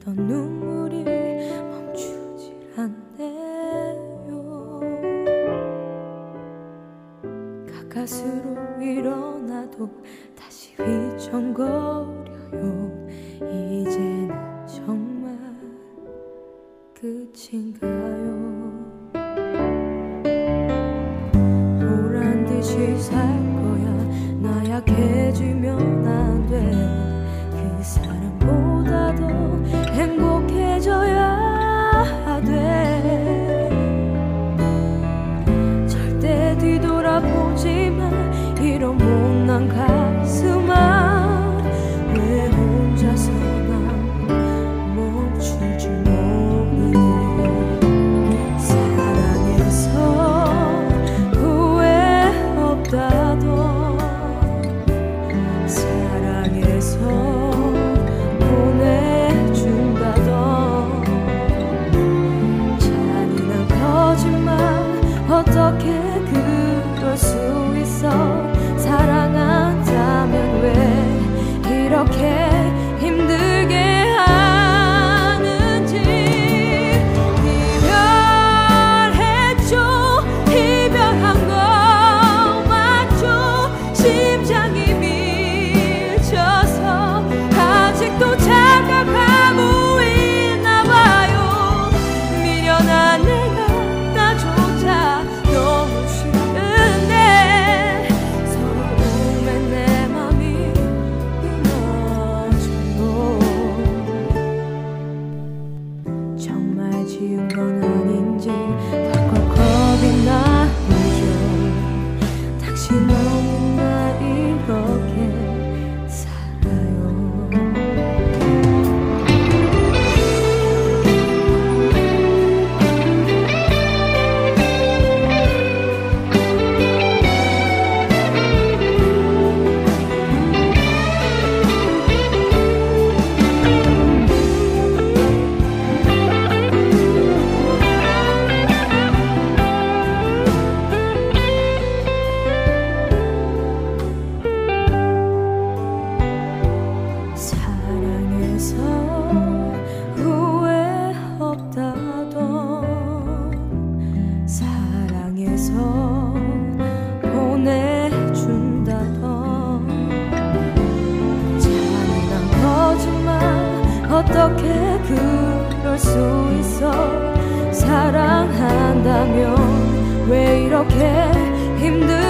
흘던 눈물이 멈추질 않네요. 가까스로 일어나도 다시 휘청거려요. 이제는 정말 끝인가요? 보란 듯이 사 看看。 그럴 수 있어. 사랑한다면 왜 이렇게 힘들